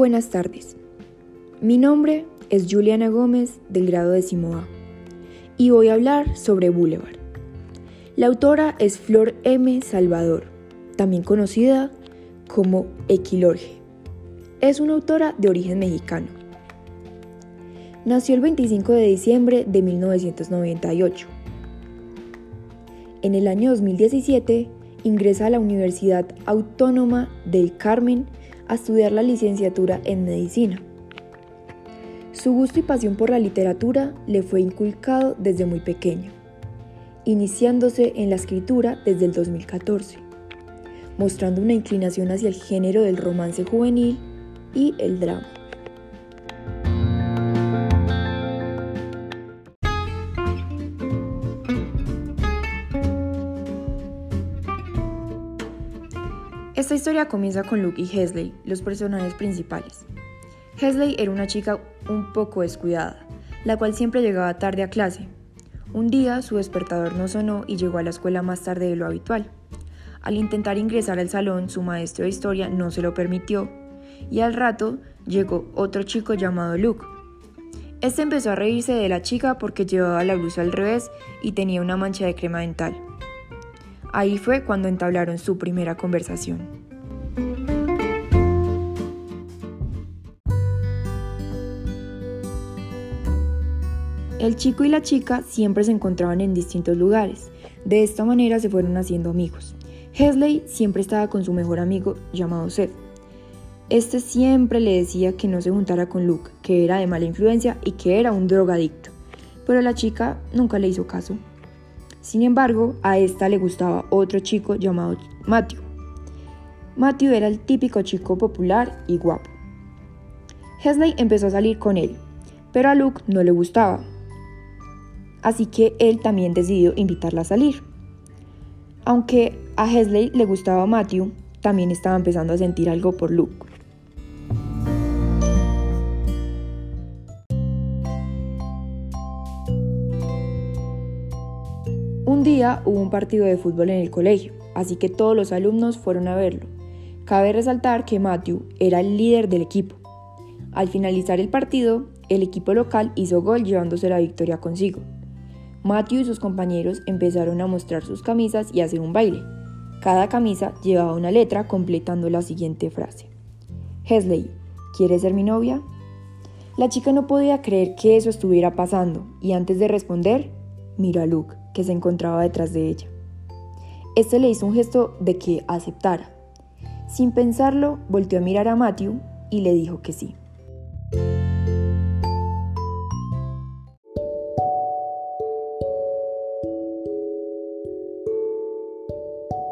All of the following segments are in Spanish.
Buenas tardes. Mi nombre es Juliana Gómez del grado décimo A y voy a hablar sobre Boulevard. La autora es Flor M. Salvador, también conocida como Equilorge. Es una autora de origen mexicano. Nació el 25 de diciembre de 1998. En el año 2017 ingresa a la Universidad Autónoma del Carmen a estudiar la licenciatura en medicina. Su gusto y pasión por la literatura le fue inculcado desde muy pequeño, iniciándose en la escritura desde el 2014, mostrando una inclinación hacia el género del romance juvenil y el drama. Esta historia comienza con Luke y Hesley, los personajes principales. Hesley era una chica un poco descuidada, la cual siempre llegaba tarde a clase. Un día su despertador no sonó y llegó a la escuela más tarde de lo habitual. Al intentar ingresar al salón, su maestro de historia no se lo permitió y al rato llegó otro chico llamado Luke. Este empezó a reírse de la chica porque llevaba la blusa al revés y tenía una mancha de crema dental. Ahí fue cuando entablaron su primera conversación. El chico y la chica siempre se encontraban en distintos lugares. De esta manera se fueron haciendo amigos. Hesley siempre estaba con su mejor amigo llamado Seth. Este siempre le decía que no se juntara con Luke, que era de mala influencia y que era un drogadicto. Pero la chica nunca le hizo caso. Sin embargo, a esta le gustaba otro chico llamado Matthew. Matthew era el típico chico popular y guapo. Hesley empezó a salir con él, pero a Luke no le gustaba. Así que él también decidió invitarla a salir. Aunque a Hesley le gustaba Matthew, también estaba empezando a sentir algo por Luke. Un día hubo un partido de fútbol en el colegio, así que todos los alumnos fueron a verlo. Cabe resaltar que Matthew era el líder del equipo. Al finalizar el partido, el equipo local hizo gol llevándose la victoria consigo. Matthew y sus compañeros empezaron a mostrar sus camisas y hacer un baile. Cada camisa llevaba una letra completando la siguiente frase. Hesley, ¿quieres ser mi novia? La chica no podía creer que eso estuviera pasando y antes de responder, miró a Luke que se encontraba detrás de ella. Este le hizo un gesto de que aceptara. Sin pensarlo, volteó a mirar a Matthew y le dijo que sí.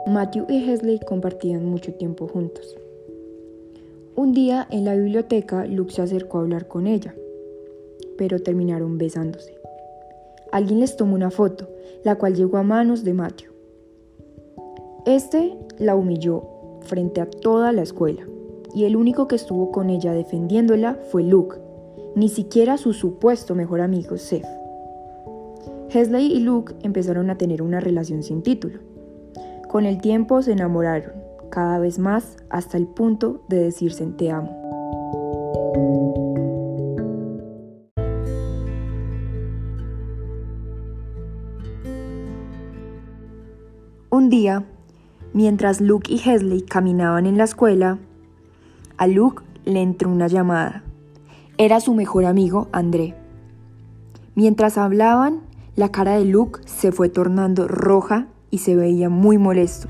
Matthew y Hesley compartían mucho tiempo juntos. Un día en la biblioteca, Luke se acercó a hablar con ella, pero terminaron besándose. Alguien les tomó una foto, la cual llegó a manos de Matthew. Este la humilló frente a toda la escuela, y el único que estuvo con ella defendiéndola fue Luke, ni siquiera su supuesto mejor amigo Seth. Hesley y Luke empezaron a tener una relación sin título. Con el tiempo se enamoraron, cada vez más hasta el punto de decirse te amo. Un día, mientras Luke y Hesley caminaban en la escuela, a Luke le entró una llamada. Era su mejor amigo, André. Mientras hablaban, la cara de Luke se fue tornando roja y se veía muy molesto.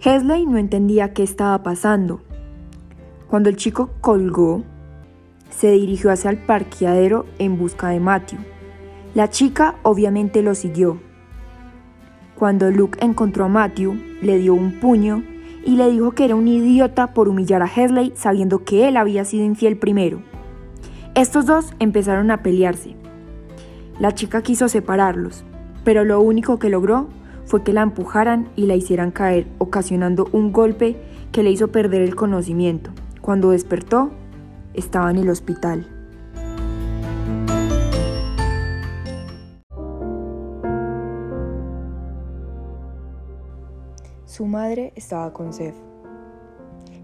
Hesley no entendía qué estaba pasando. Cuando el chico colgó, se dirigió hacia el parqueadero en busca de Matthew. La chica obviamente lo siguió, cuando Luke encontró a Matthew, le dio un puño y le dijo que era un idiota por humillar a Hesley sabiendo que él había sido infiel primero. Estos dos empezaron a pelearse. La chica quiso separarlos, pero lo único que logró fue que la empujaran y la hicieran caer, ocasionando un golpe que le hizo perder el conocimiento. Cuando despertó, estaba en el hospital. Su madre estaba con Seth.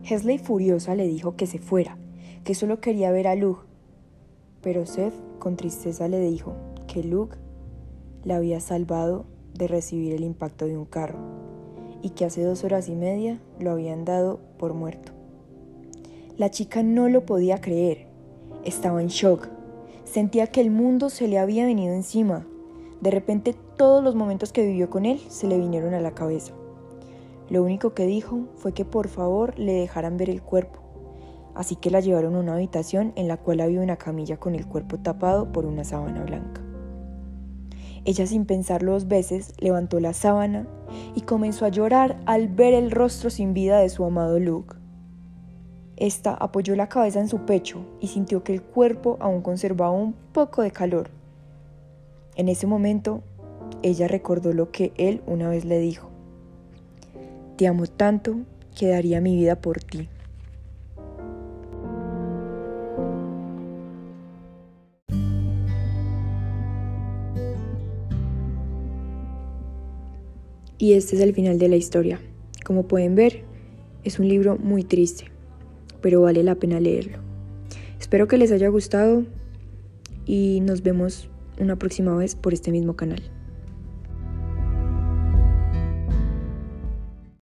Hesley furiosa le dijo que se fuera, que solo quería ver a Luke. Pero Seth con tristeza le dijo que Luke la había salvado de recibir el impacto de un carro y que hace dos horas y media lo habían dado por muerto. La chica no lo podía creer, estaba en shock, sentía que el mundo se le había venido encima. De repente todos los momentos que vivió con él se le vinieron a la cabeza. Lo único que dijo fue que por favor le dejaran ver el cuerpo, así que la llevaron a una habitación en la cual había una camilla con el cuerpo tapado por una sábana blanca. Ella sin pensarlo dos veces levantó la sábana y comenzó a llorar al ver el rostro sin vida de su amado Luke. Esta apoyó la cabeza en su pecho y sintió que el cuerpo aún conservaba un poco de calor. En ese momento, ella recordó lo que él una vez le dijo. Te amo tanto que daría mi vida por ti. Y este es el final de la historia. Como pueden ver, es un libro muy triste, pero vale la pena leerlo. Espero que les haya gustado y nos vemos una próxima vez por este mismo canal.